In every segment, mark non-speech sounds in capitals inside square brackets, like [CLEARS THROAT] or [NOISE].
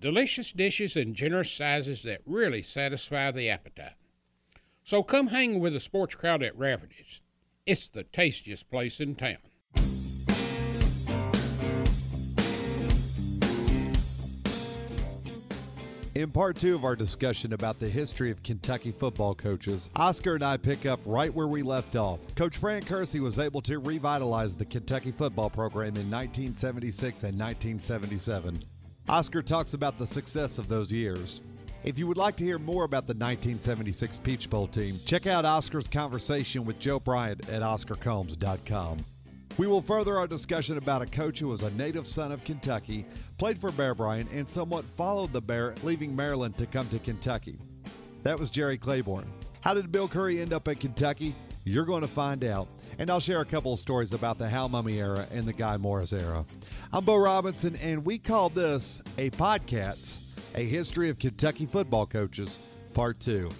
delicious dishes in generous sizes that really satisfy the appetite. So come hang with the sports crowd at Rafferty's. It's the tastiest place in town. In part two of our discussion about the history of Kentucky football coaches, Oscar and I pick up right where we left off. Coach Fran Curci was able to revitalize the Kentucky football program in 1976 and 1977. Oscar talks about the success of those years. If you would like to hear more about the 1976 Peach Bowl team, check out Oscar's conversation with Joe Bryant at OscarCombs.com. We will further our discussion about a coach who was a native son of Kentucky, played for Bear Bryant, and somewhat followed the Bear, leaving Maryland to come to Kentucky. That was Jerry Claiborne. How did Bill Curry end up at Kentucky? You're going to find out. And I'll share a couple of stories about the Hal Mumme era and the Guy Morriss era. I'm Bo Robinson, and we call this a podcast, a history of Kentucky football coaches, part two.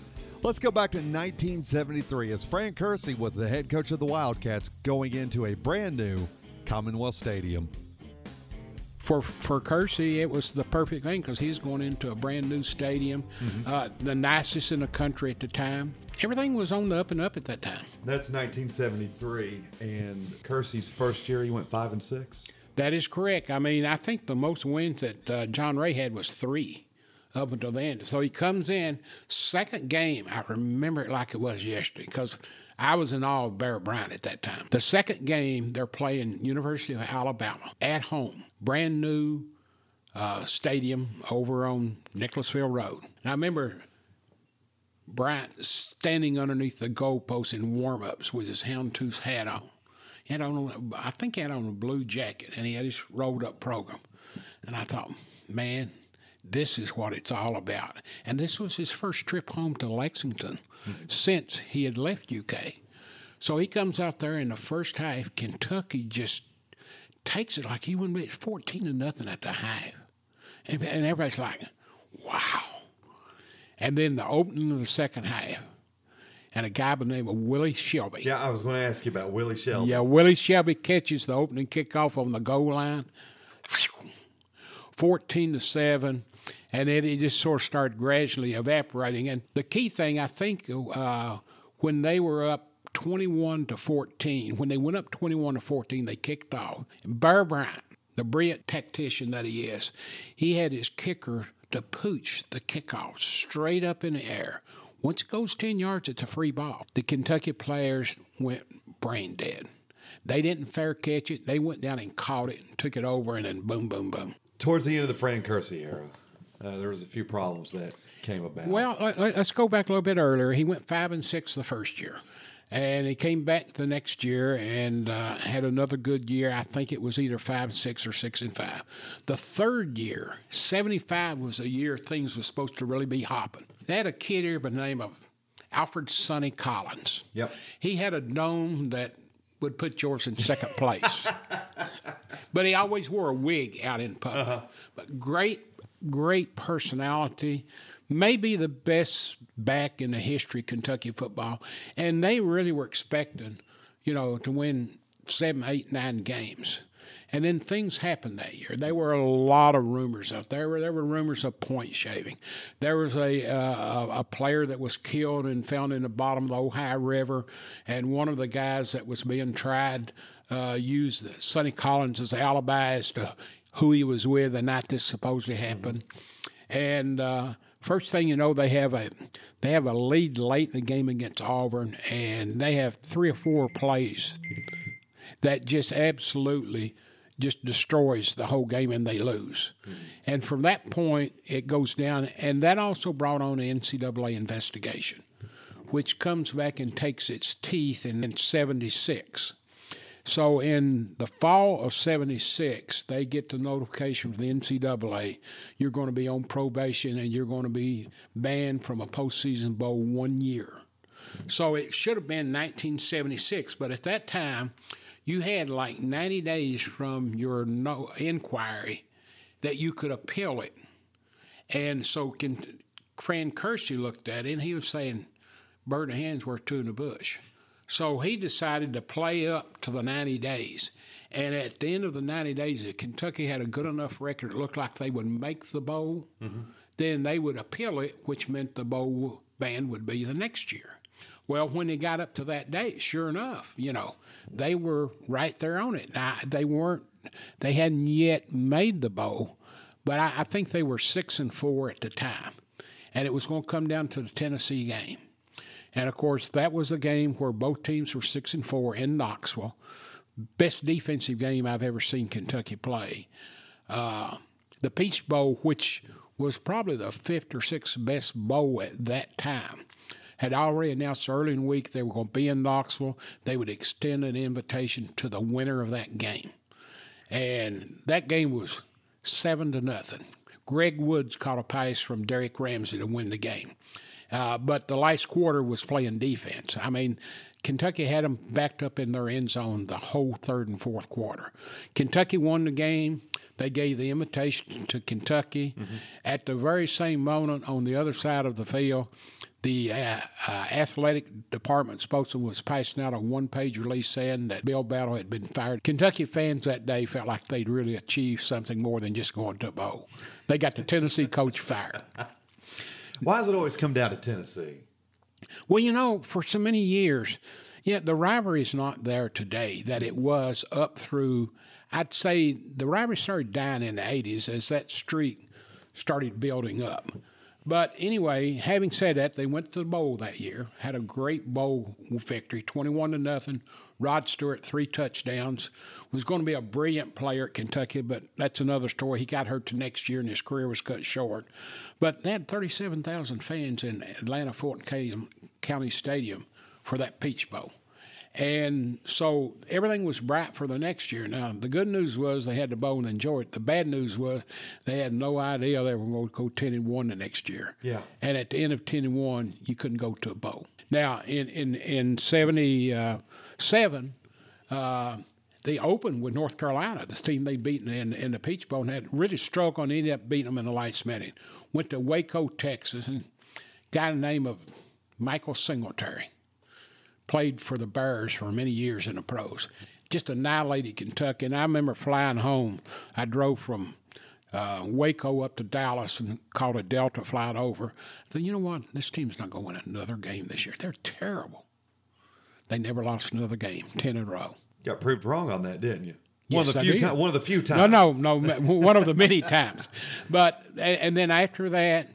Let's go back to 1973 as Fran Curci was the head coach of the Wildcats going into a brand new Commonwealth Stadium. For, for Curci, it was the perfect thing because he's going into a brand new stadium, mm-hmm. uh, the nicest in the country at the time. Everything was on the up and up at that time. That's 1973, and Curci's first year, he went five and six. That is correct. I mean, I think the most wins that uh, John Ray had was three up until the end. So he comes in, second game, I remember it like it was yesterday because I was in awe of Bear Bryant at that time. The second game, they're playing University of Alabama at home, brand new uh, stadium over on Nicholasville Road. And I remember Bryant standing underneath the goalpost in warm-ups with his houndstooth hat on. He had on, I think he had on a blue jacket, and he had his rolled-up program. And I thought, man, this is what it's all about. And this was his first trip home to Lexington since he had left UK. So he comes out there in the first half. Kentucky just takes it like he wouldn't be 14 to nothing at the half. And everybody's like, wow. And then the opening of the second half, and a guy by the name of Willie Shelby. Yeah, I was going to ask you about Willie Shelby. Yeah, Willie Shelby catches the opening kickoff on the goal line. 14 to 7 and then it just sort of started gradually evaporating. And the key thing, I think, uh, when they were up 21 to 14, when they went up 21 to 14, they kicked off. Bear Bryant, the brilliant tactician that he is, he had his kicker to pooch the kickoff straight up in the air. Once it goes 10 yards, it's a free ball. The Kentucky players went brain dead. They didn't fair catch it. They went down and caught it and took it over, and then boom, boom, boom. Towards the end of the Fran Curci era, uh, there was a few problems that came about. Well, let, us go back a little bit earlier. He went five and six the first year, and he came back the next year and uh, had another good year. I think it was either five and six or six and five. The third year, seventy five, was a year things were supposed to really be hopping. They had a kid here by the name of Alfred Sonny Collins. Yep. He had a dome that would put yours in second place. [LAUGHS] but he always wore a wig out in public. Uh-huh. But great great personality, maybe the best back in the history of Kentucky football. And they really were expecting, you know, to win seven, eight, nine games. And then things happened that year. There were a lot of rumors out there. There were rumors of point shaving. There was a uh, a player that was killed and found in the bottom of the Ohio River, and one of the guys that was being tried uh, used Sonny Collins as alibi as to who he was with the night this supposedly happened. And uh, first thing you know, they have a they have a lead late in the game against Auburn, and they have three or four plays that just absolutely just destroys the whole game and they lose. Mm-hmm. And from that point, it goes down, and that also brought on an NCAA investigation, which comes back and takes its teeth in, in 76. So in the fall of 76, they get the notification from the NCAA you're going to be on probation and you're going to be banned from a postseason bowl one year. So it should have been 1976, but at that time, you had like 90 days from your no inquiry that you could appeal it. And so Fran Curci looked at it and he was saying, bird the hand's worth two in the bush. So he decided to play up to the 90 days. And at the end of the 90 days, if Kentucky had a good enough record, it looked like they would make the bowl, mm-hmm. then they would appeal it, which meant the bowl ban would be the next year. Well, when they got up to that date, sure enough, you know, they were right there on it. Now, they weren't, they hadn't yet made the bowl, but I, I think they were six and four at the time. And it was going to come down to the Tennessee game. And of course, that was a game where both teams were six and four in Knoxville. Best defensive game I've ever seen Kentucky play. Uh, the Peach Bowl, which was probably the fifth or sixth best bowl at that time, had already announced early in the week they were going to be in Knoxville. They would extend an invitation to the winner of that game. And that game was seven to nothing. Greg Woods caught a pass from Derrick Ramsey to win the game. Uh, but the last quarter was playing defense. I mean, Kentucky had them backed up in their end zone the whole third and fourth quarter. Kentucky won the game. They gave the invitation to Kentucky. Mm-hmm. At the very same moment, on the other side of the field, the uh, uh, athletic department spokesman was passing out a one page release saying that Bill Battle had been fired. Kentucky fans that day felt like they'd really achieved something more than just going to a bowl. They got the Tennessee coach fired. [LAUGHS] Why does it always come down to Tennessee? Well, you know, for so many years, yeah, the rivalry is not there today that it was up through. I'd say the rivalry started dying in the 80s as that streak started building up. But anyway, having said that, they went to the bowl that year, had a great bowl victory, 21 to nothing. Rod Stewart, three touchdowns, was going to be a brilliant player at Kentucky, but that's another story. He got hurt the next year and his career was cut short. But they had 37,000 fans in Atlanta Fulton County Stadium for that Peach Bowl. And so everything was bright for the next year. Now, the good news was they had the bowl and enjoy it. The bad news was they had no idea they were going to go 10 and 1 the next year. Yeah. And at the end of 10 and 1, you couldn't go to a bowl. Now, in, in, in 77, uh, they opened with North Carolina, the team they beaten in, in the Peach Bowl, and had really struggled and ended up beating them in the lights minute. Went to Waco, Texas, and got a name of Michael Singletary. Played for the Bears for many years in the pros. Just annihilated Kentucky. And I remember flying home. I drove from uh, Waco up to Dallas and caught a Delta flight over. I said, you know what? This team's not going to win another game this year. They're terrible. They never lost another game, 10 in a row. Got proved wrong on that, didn't you? One yes, of the few times. One of the few times. No, no, no. one of the many times. But and then after that,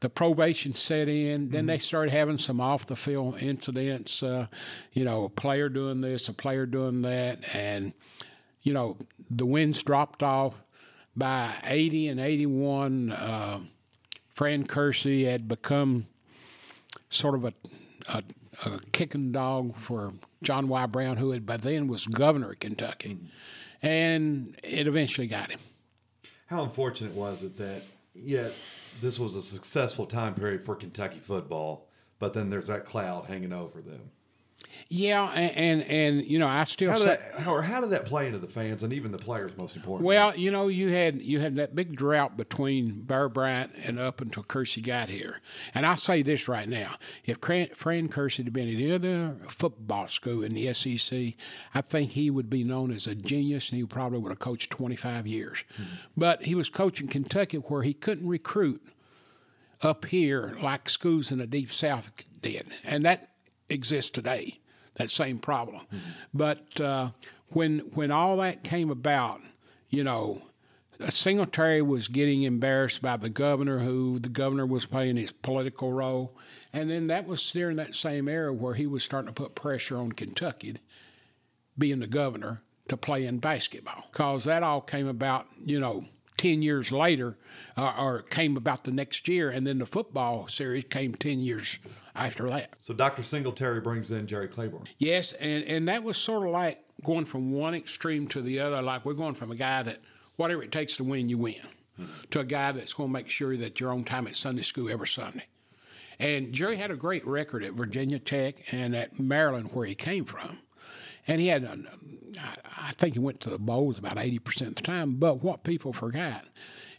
the probation set in. Then mm-hmm. they started having some off the field incidents. Uh, you know, a player doing this, a player doing that, and you know the wins dropped off by 80 and 81. Uh, Fran Curci had become sort of a, a a kicking dog for John Y. Brown, who had by then was governor of Kentucky, and it eventually got him. How unfortunate was it that yet this was a successful time period for Kentucky football, but then there's that cloud hanging over them. Yeah, and and, and you know, I still how say, that, or how did that play into the fans and even the players? Most important. Well, you know, you had you had that big drought between Bear Bryant and up until Curci got here, and I'll say this right now: if Fran Curci had been at any other football school in the SEC, I think he would be known as a genius, and he probably would have coached 25 years. Mm-hmm. But he was coaching Kentucky, where he couldn't recruit up here like schools in the deep South did, and that exists today. That same problem, mm-hmm. but uh, when when all that came about, you know, Singletary was getting embarrassed by the governor, who the governor was playing his political role, and then that was during that same era where he was starting to put pressure on Kentucky, being the governor, to play in basketball, because that all came about, you know, 10 years later, uh, or came about the next year, and then the football series came 10 years after that. So Dr. Singletary brings in Jerry Claiborne. Yes, and, and that was sort of like going from one extreme to the other. Like we're going from a guy that whatever it takes to win, you win, mm-hmm. to a guy that's going to make sure that you're on time at Sunday school every Sunday. And Jerry had a great record at Virginia Tech and at Maryland, where he came from. And he had, a, I think he went to the bowls about 80% of the time. But what people forgot,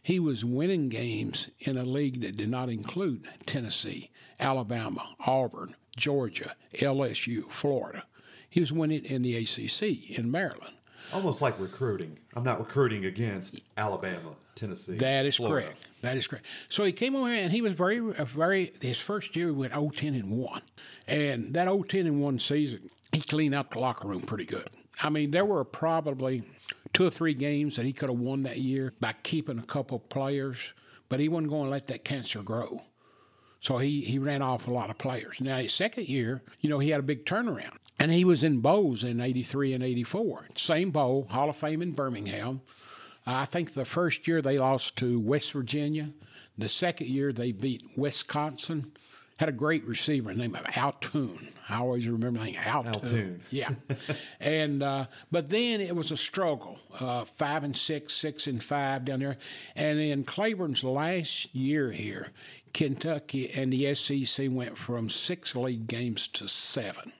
he was winning games in a league that did not include Tennessee, Alabama, Auburn, Georgia, LSU, Florida. He was winning in the ACC in Maryland. Almost like recruiting. I'm not recruiting against Alabama, Tennessee. That is Florida. correct. That is correct. So he came over here and he was very, very. His first year went 0-10 and one, and that 0-10 and one season, he cleaned out the locker room pretty good. I mean, there were probably two or three games that he could have won that year by keeping a couple players, but he wasn't going to let that cancer grow. So he, he ran off a lot of players. Now, his second year, you know, he had a big turnaround. And he was in bowls in 83 and 84. Same bowl, Hall of Fame in Birmingham. I think the first year they lost to West Virginia. The second year they beat Wisconsin. Had a great receiver named Al Toon. I always remember the name Al Toon. Altoon. [LAUGHS] Yeah. and uh, but then it was a struggle. Uh, five and six, six and five down there. And in Claiborne's last year here, Kentucky and the SEC went from six league games to seven.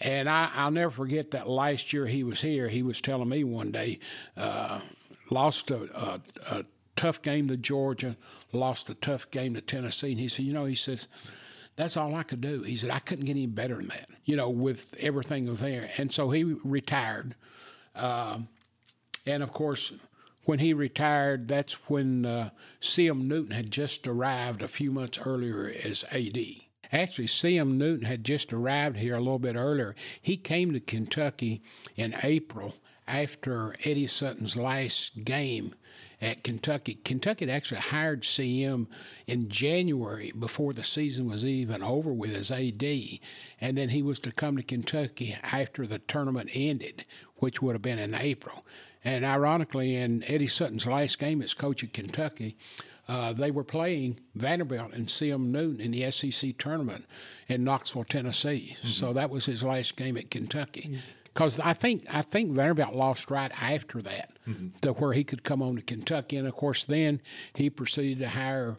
And I, I'll never forget that last year he was here, he was telling me one day, uh, lost a, a, a, tough game to Georgia, lost a tough game to Tennessee. And he said, you know, he says, that's all I could do. He said, I couldn't get any better than that, you know, with everything was there. And so he retired. Uh, and of course, when he retired, that's when uh, C.M. Newton had just arrived a few months earlier as AD. Actually, C.M. Newton had just arrived here a little bit earlier. He came to Kentucky in April after Eddie Sutton's last game at Kentucky. Kentucky had actually hired CM in January before the season was even over with as AD, and then he was to come to Kentucky after the tournament ended, which would have been in April. And ironically, in Eddie Sutton's last game as coach at Kentucky, uh, they were playing Vanderbilt and C.M. Newton in the SEC tournament in Knoxville, Tennessee. Mm-hmm. So that was his last game at Kentucky. Because. I think I think Vanderbilt lost right after that, mm-hmm. to where he could come on to Kentucky, and of course then he proceeded to hire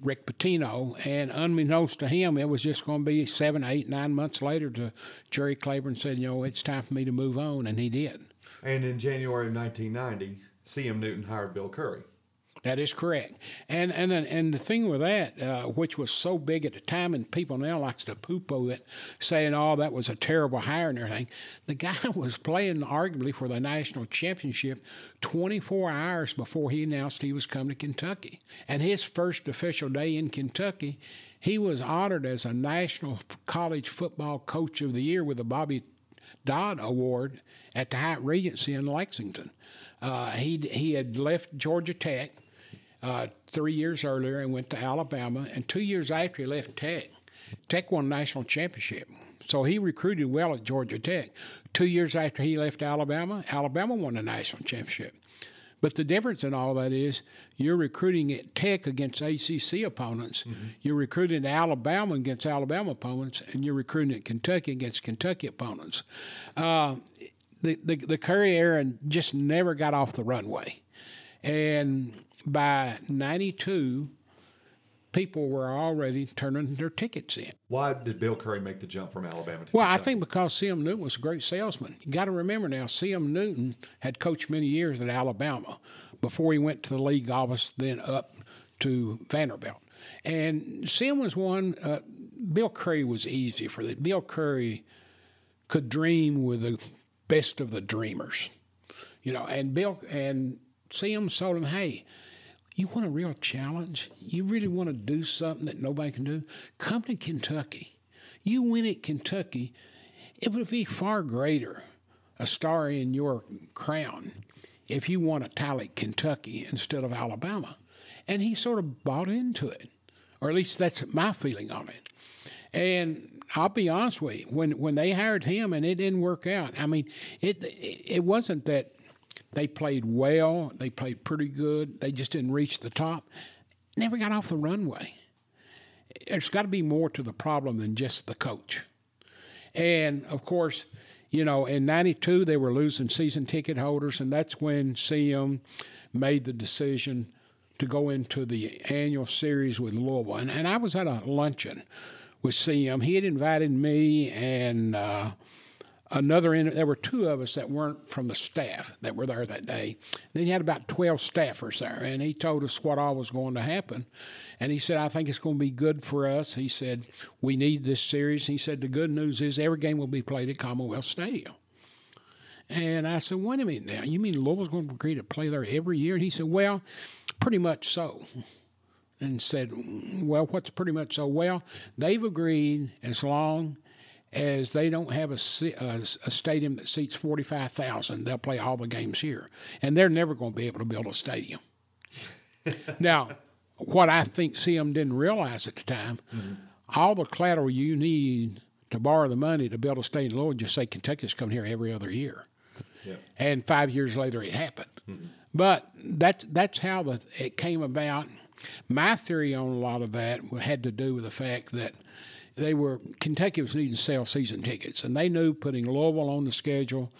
Rick Pitino, and unbeknownst to him, it was just going to be seven, eight, nine months later. To Jerry Claiborne said, "You know, it's time for me to move on," and he did. And in January of 1990, C.M. Newton hired Bill Curry. That is correct. And and and the thing with that, uh, which was so big at the time, and people now likes to poo-poo it, saying, "Oh, that was a terrible hire and everything." The guy [LAUGHS] was playing arguably for the national championship 24 hours before he announced he was coming to Kentucky. And his first official day in Kentucky, he was honored as a National College Football Coach of the Year with the Bobby Dodd Award at the Hyatt Regency in Lexington. Uh, he he had left Georgia Tech uh, three years earlier and went to Alabama, and two years after he left Tech, Tech won national championship. So he recruited well at Georgia Tech. Two years after he left Alabama, Alabama won a national championship. But the difference in all that is you're recruiting at Tech against ACC opponents, mm-hmm. you're recruiting at Alabama against Alabama opponents, and you're recruiting at Kentucky against Kentucky opponents. Uh, the, the, the Curry era just never got off the runway. And by 92, people were already turning their tickets in. Why did Bill Curry make the jump from Alabama to Well, Kentucky? I think because C.M. Newton was a great salesman. You got to remember now, C.M. Newton had coached many years at Alabama before he went to the league office, then up to Vanderbilt. And C.M. was one, uh, Bill Curry was easy for that. Bill Curry could dream with the best of the dreamers, you know, and Bill and C.M. sold him, hey, you want a real challenge? You really want to do something that nobody can do? Come to Kentucky. You win at Kentucky, it would be far greater a star in your crown if you won at Kentucky instead of Alabama. And he sort of bought into it, or at least that's my feeling on it. And I'll be honest with you, when when they hired him and it didn't work out, I mean, it it, it wasn't that they played well. They played pretty good. They just didn't reach the top. Never got off the runway. There's got to be more to the problem than just the coach. And of course, you know, in '92 they were losing season ticket holders, and that's when CM made the decision to go into the annual series with Louisville. And, and I was at a luncheon with CM. He had invited me and uh, another. There were two of us that weren't from the staff that were there that day. Then he had about 12 staffers there, and he told us what all was going to happen. And he said, I think it's going to be good for us. He said, We need this series. He said, The good news is every game will be played at Commonwealth Stadium. And I said, wait a minute now, you mean Louisville's going to agree to play there every year? And he said, well, pretty much so. And said, well, what's pretty much so? Well, they've agreed as long as they don't have a, a, a stadium that seats 45,000, they'll play all the games here. And they're never going to be able to build a stadium. [LAUGHS] now, what I think CM didn't realize at the time, mm-hmm. all the collateral you need to borrow the money to build a stadium Louisville, just say Kentucky's coming here every other year. And five years later, it happened. Mm-hmm. But that's that's how the, it came about. My theory on a lot of that had to do with the fact that they were Kentucky was needing to sell season tickets, and they knew putting Louisville on the schedule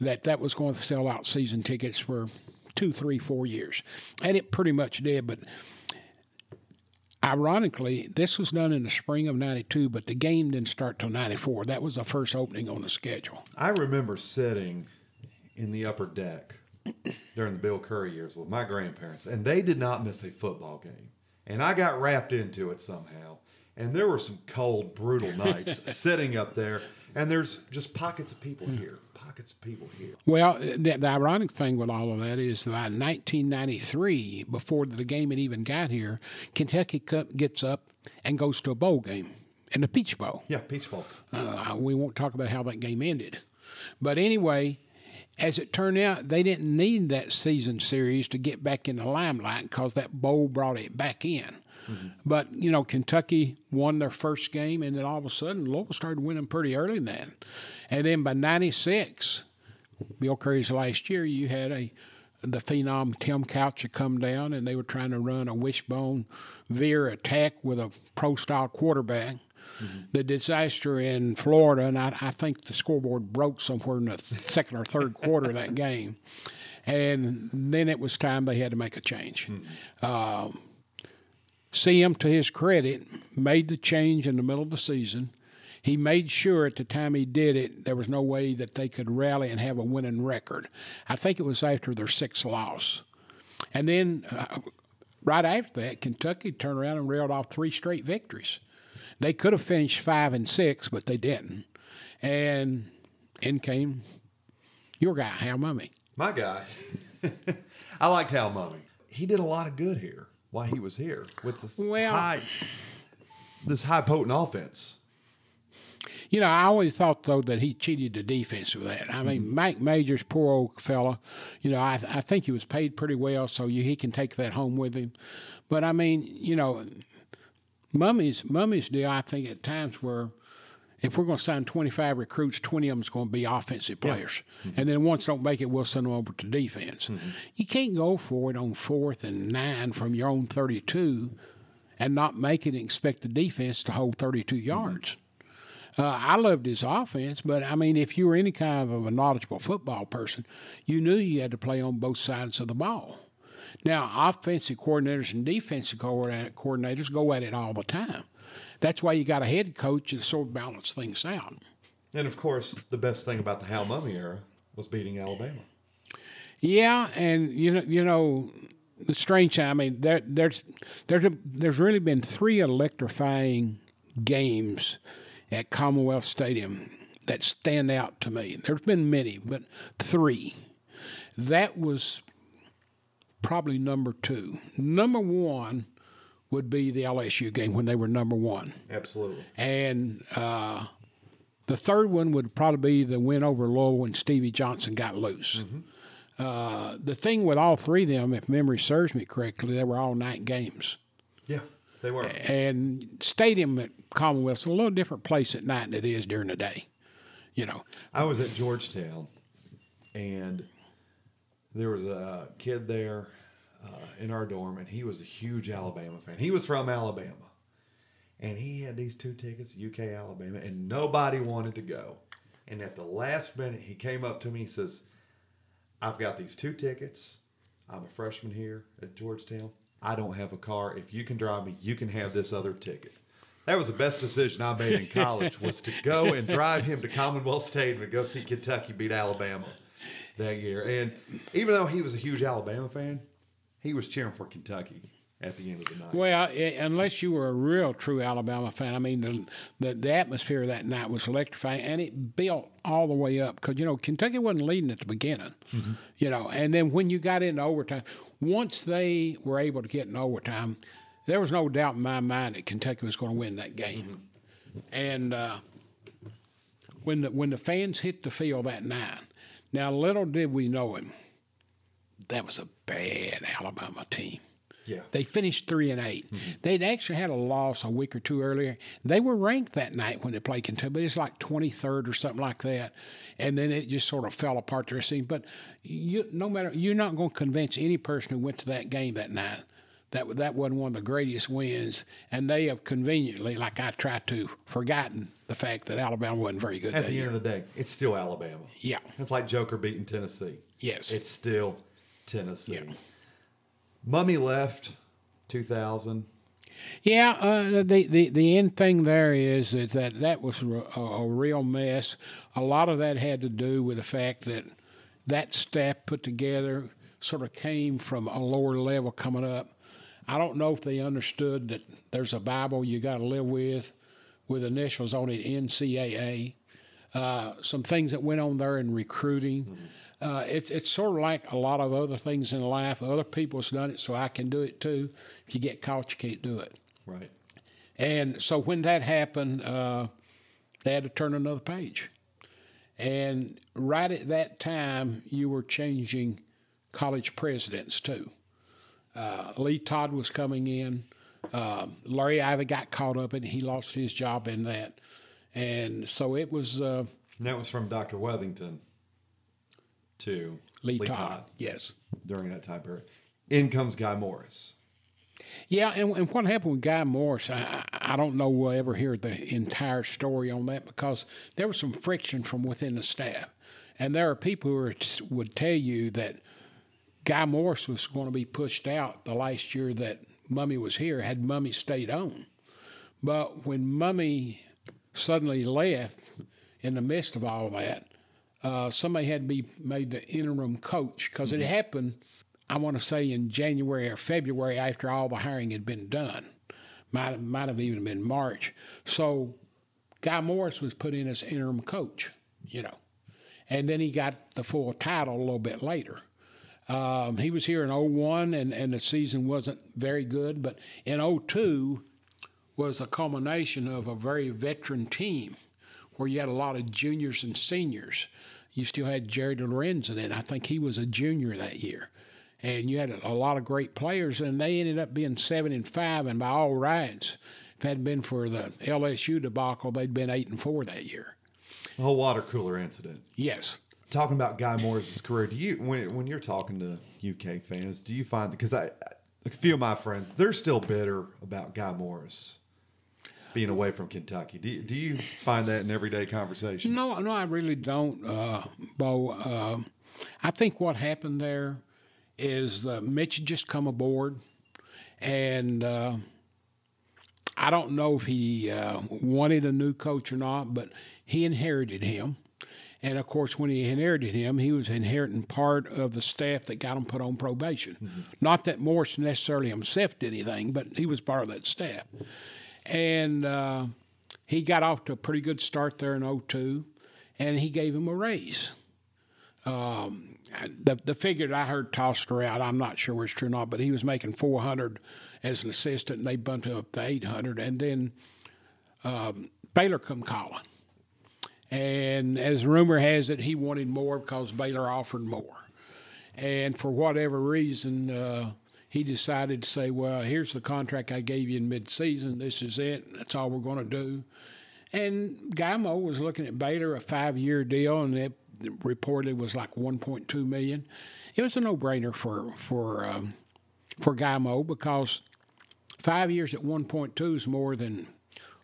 that that was going to sell out season tickets for two, three, four years, and it pretty much did. But ironically, this was done in the spring of '92, but the game didn't start till '94. That was the first opening on the schedule. I remember sitting in the upper deck [CLEARS THROAT] during the Bill Curry years with my grandparents, and they did not miss a football game. And I got wrapped into it somehow. And there were some cold, brutal nights [LAUGHS] sitting up there, and there's just pockets of people here, pockets of people here. Well, the, the ironic thing with all of that is that in 1993, before the game had even got here, Kentucky gets up and goes to a bowl game in the Peach Bowl. Yeah, Peach Bowl. Uh, we won't talk about how that game ended. But anyway, as it turned out, they didn't need that season series to get back in the limelight because that bowl brought it back in. Mm-hmm. But, you know, Kentucky won their first game, and then all of a sudden, Louisville started winning pretty early then. And then by 96, Bill Curry's last year, you had a the phenom Tim Couch come down, and they were trying to run a wishbone veer attack with a pro style quarterback. Mm-hmm. The disaster in Florida, and I, I, think the scoreboard broke somewhere in the second or third quarter of that [LAUGHS] game. And then it was time they had to make a change. Mm-hmm. Uh, CM, to his credit, made the change in the middle of the season. He made sure at the time he did it, there was no way that they could rally and have a winning record. I think it was after their sixth loss. And then uh, right after that, Kentucky turned around and railed off three straight victories. They could have finished five and six, but they didn't. And in came your guy, Hal Mumme. My guy. [LAUGHS] I liked Hal Mumme. He did a lot of good here while he was here with this well, high this high potent offense. You know, I always thought though that he cheated the defense with that. I mean, mm-hmm. Mike Majors, poor old fella. You know, I I think he was paid pretty well, so you, he can take that home with him. But I mean, you know, Mumme's, Mumme's do. I think at times where if we're going to sign 25 recruits, 20 of them is going to be offensive players. Yeah. Mm-hmm. And then once don't make it, we'll send them over to defense. Mm-hmm. You can't go for it on fourth and nine from your own 32 and not make it and expect the defense to hold 32 mm-hmm. yards. Uh, I loved his offense, but I mean, if you were any kind of a knowledgeable football person, you knew you had to play on both sides of the ball. Now, offensive coordinators and defensive coordinators go at it all the time. That's why you got a head coach to sort of balance things out. And of course, the best thing about the Hal Mumme era was beating Alabama. Yeah, and you know, you know, the strange. I mean, there, there's there's there's really been three electrifying games at Commonwealth Stadium that stand out to me. There's been many, but three. That was probably number two. Number one would be the LSU game when they were number one. Absolutely. And uh, the third one would probably be the win over Louisville when Stevie Johnson got loose. Mm-hmm. Uh, the thing with all three of them, if memory serves me correctly, they were all night games. Yeah, they were. And stadium at Commonwealth's a little different place at night than it is during the day. You know, I was at Georgetown, and there was a kid there uh, in our dorm, and he was a huge Alabama fan. He was from Alabama, and he had these two tickets, UK Alabama, and nobody wanted to go. And at the last minute, he came up to me. He says, "I've got these two tickets. I'm a freshman here at Georgetown. I don't have a car. If you can drive me, you can have this other ticket." That was the best decision I made in college was to go and drive him to Commonwealth Stadium and go see Kentucky beat Alabama that year. And even though he was a huge Alabama fan, he was cheering for Kentucky at the end of the night. Well, i unless you were a real true Alabama fan, I mean, the, the, the atmosphere that night was electrifying, and it built all the way up because you know Kentucky wasn't leading at the beginning, mm-hmm. you know, and then when you got into overtime, once they were able to get in overtime, there was no doubt in my mind that Kentucky was going to win that game, mm-hmm. and uh, when the when the fans hit the field that night, now little did we know him, that was a bad Alabama team. Yeah. They finished three and 8 mm-hmm. They'd actually had a loss a week or two earlier. They were ranked that night when they played Kentucky, but it's like 23rd or something like that. And then it just sort of fell apart the rest But you, no matter, you're not going to convince any person who went to that game that night that that wasn't one of the greatest wins. And they have conveniently, like I try to, forgotten the fact that Alabama wasn't very good. At the year. end of the day, it's still Alabama. Yeah. It's like Joker beating Tennessee. Yes. It's still Tennessee. Yeah. Mumme left 2000. Yeah, uh, the, the the end thing there is, is that that was a, a, real mess. A lot of that had to do with the fact that that staff put together sort of came from a lower level coming up. I don't know if they understood that there's a Bible you got to live with, with initials on it, NCAA. Uh, some things that went on there in recruiting. Mm-hmm uh, it, it's sort of like a lot of other things in life. Other people's done it, so I can do it too. If you get caught, you can't do it. Right. And so when that happened, uh, they had to turn another page. And right at that time, you were changing college presidents too. Uh, Lee Todd was coming in. Uh, Larry Ivy got caught up and he lost his job in that. And so it was. Uh, and that was from Dr. Wethington to Lee, Lee Todd. Todd. Yes. During that time period. In comes Guy Morriss. Yeah, and, and what happened with Guy Morriss, I, I don't know we'll ever hear the entire story on that because there was some friction from within the staff. And there are people who are, would tell you that Guy Morriss was going to be pushed out the last year that Mumme was here, had Mumme stayed on. But when Mumme suddenly left in the midst of all that, uh, somebody had to be made the interim coach because mm-hmm. it happened, I want to say, in January or February after all the hiring had been done. Might, might have even been March. So Guy Morriss was put in as interim coach, you know. And then he got the full title a little bit later. Um, he was here in 01 and, and the season wasn't very good, but in 02 was a culmination of a very veteran team where you had a lot of juniors and seniors. You still had Jared Lorenzen in. I think he was a junior that year. And you had a lot of great players, and they ended up being seven and five. And by all rights, if it hadn't been for the LSU debacle, they'd been eight and four that year. The whole water cooler incident. Yes. Talking about Guy Morriss's career, do you when when you're talking to UK fans, do you find because I a few of my friends they're still bitter about Guy Morriss being away from Kentucky. Do you, do you find that in everyday conversation? No, no, I really don't, uh, Bo. Uh, I think what happened there is uh, Mitch had just come aboard, and uh, I don't know if he uh, wanted a new coach or not, but he inherited him. And of course, when he inherited him, he was inheriting part of the staff that got him put on probation. Mm-hmm. Not that Morriss necessarily himself did anything, but he was part of that staff. And uh, he got off to a pretty good start there in 02, and he gave him a raise. Um, the, the figure that I heard tossed around, I'm not sure it's true or not, but he was making 400 as an assistant, and they bumped him up to 800. And then um, Baylor come calling. And as rumor has it, he wanted more because Baylor offered more. And for whatever reason, uh, he decided to say, well, here's the contract I gave you in midseason. This is it. That's all we're going to do. And Guy Mo was looking at Baylor, a five-year deal, and it reported was like 1.2 million. It was a no-brainer for for um, for Guy Mo because five years at 1.2 is more than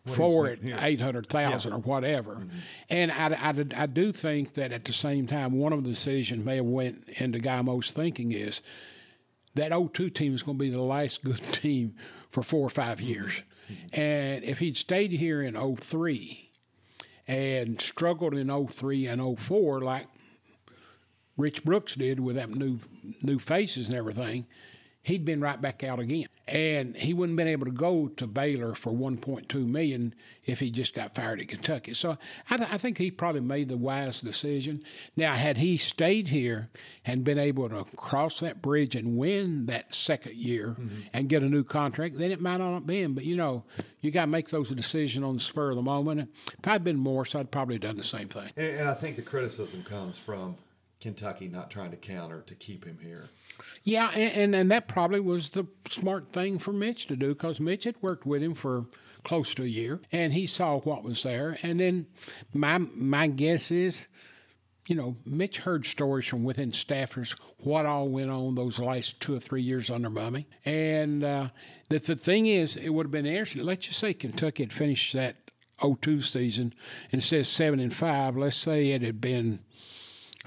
four at eight hundred thousand or whatever. And I, I, I do think that at the same time, one of the decisions may have went into Guy Mo's thinking is that 02 team is going to be the last good [LAUGHS] team for four or five years. And if he'd stayed here in 03 and struggled in 03 and 04 like Rich Brooks did with that new new faces and everything, he'd been right back out again. And he wouldn't have been able to go to Baylor for 1.2 million if he just got fired at Kentucky. So I, th- I, think he probably made the wise decision. Now, had he stayed here and been able to cross that bridge and win that second year mm-hmm. and get a new contract, then it might not have been. But you know, you got to make those decisions on the spur of the moment. If I'd been Morriss, I'd probably done the same thing. And, and I think the criticism comes from Kentucky not trying to counter to keep him here. Yeah, and, and that probably was the smart thing for Mitch to do because Mitch had worked with him for close to a year and he saw what was there. And then my my guess is, you know, Mitch heard stories from within staffers what all went on those last two or three years under Mumme. And uh, that the thing is, it would have been interesting. Let's just say Kentucky had finished that 02 season and says seven and five. Let's say it had been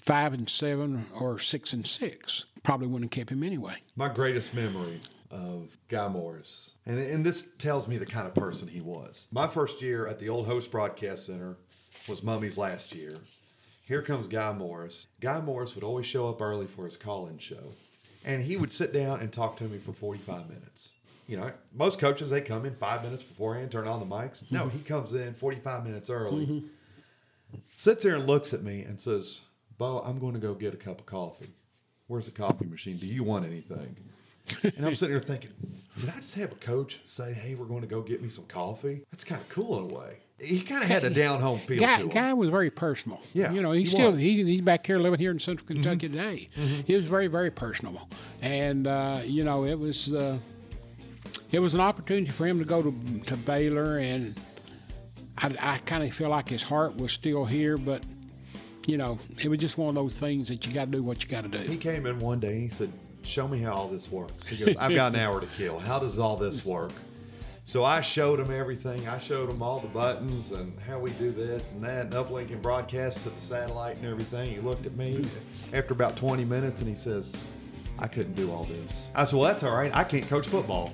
five and seven or six and six. Probably wouldn't have kept him anyway. My greatest memory of Guy Morriss, and, and this tells me the kind of person he was. My first year at the old Host Broadcast Center was Mumme's last year. Here comes Guy Morriss. Guy Morriss would always show up early for his call in show, and he would sit down and talk to me for 45 minutes. You know, most coaches, they come in five minutes beforehand, turn on the mics. No, mm-hmm. he comes in 45 minutes early, mm-hmm. sits there and looks at me and says, Bo, I'm going to go get a cup of coffee. Where's the coffee machine? Do you want anything? And I'm sitting here thinking, did I just have a coach say, hey, we're going to go get me some coffee? That's kind of cool in a way. He kind of had a down home feel guy, to him. Guy was very personal. Yeah, you know, he's he still he, he's back here living here in Central mm-hmm. Kentucky mm-hmm. today. Mm-hmm. He was very very personal, and uh, you know it was uh, it was an opportunity for him to go to to Baylor, and I, I kind of feel like his heart was still here, but you know, it was just one of those things that you got to do what you got to do. He came in one day and he said, Show me how all this works. He goes, I've got an hour to kill. How does all this work? So I showed him everything. I showed him all the buttons and how we do this and that, and uplinking broadcast to the satellite and everything. He looked at me after about 20 minutes and he says, I couldn't do all this. I said, Well, that's all right. I can't coach football.